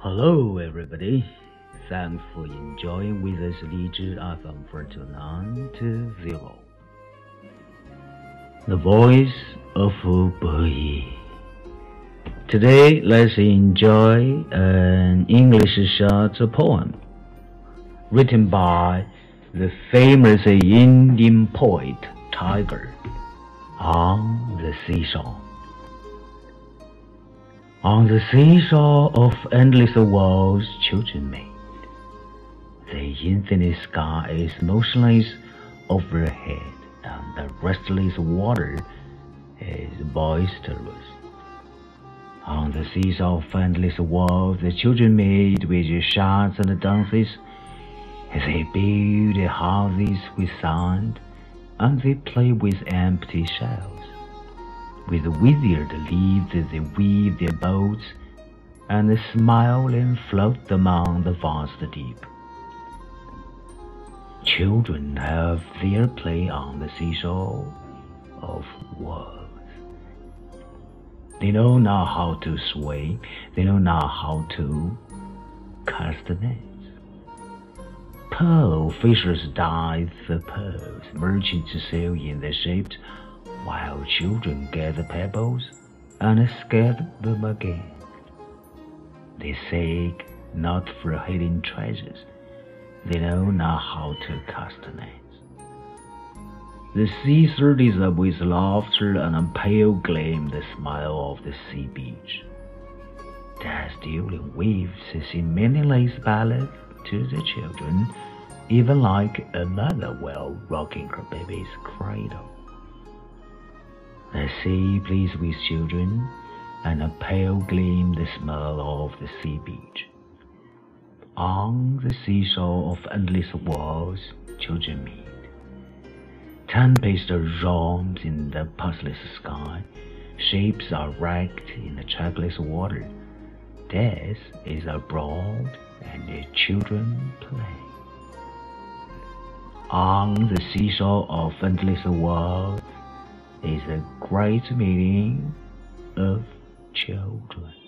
Hello, everybody. Thanks for enjoying with us Lizhi FM 42920. The Voice of Boyi. Today, let's enjoy an English short poem written by the famous Indian poet Tagore on the seashore. On the seashore of endless worlds children made, the infinite sky is motionless overhead, and the restless water is boisterous. On the seashore of endless worlds, the children made with shouts and dances, they build houses with sand, and they play with empty shells. With withered leaves they weave their boats, and smile and float among the vast deep. Children have their play on the seashore of worlds. They know not how to swim, they know not how to cast nets. Pearl fishers dive the pearls, merchants sail in the ships while children gather pebbles and scatter them again. They seek not for hidden treasures, they know not how to cast nets. The sea surges up with laughter and a pale gleam the smile of the sea beach. Death dueling weaves a meaningless ballad to the children, even like a mother well rocking her baby's cradle. The sea plays with children, and a pale gleam the smell of the sea beach. On the seashore of endless worlds, children meet. Tempest roams in the pathless sky, ships are wrecked in the trackless water. Death is abroad, and the children play. On the seashore of endless worlds, is a great meeting of children.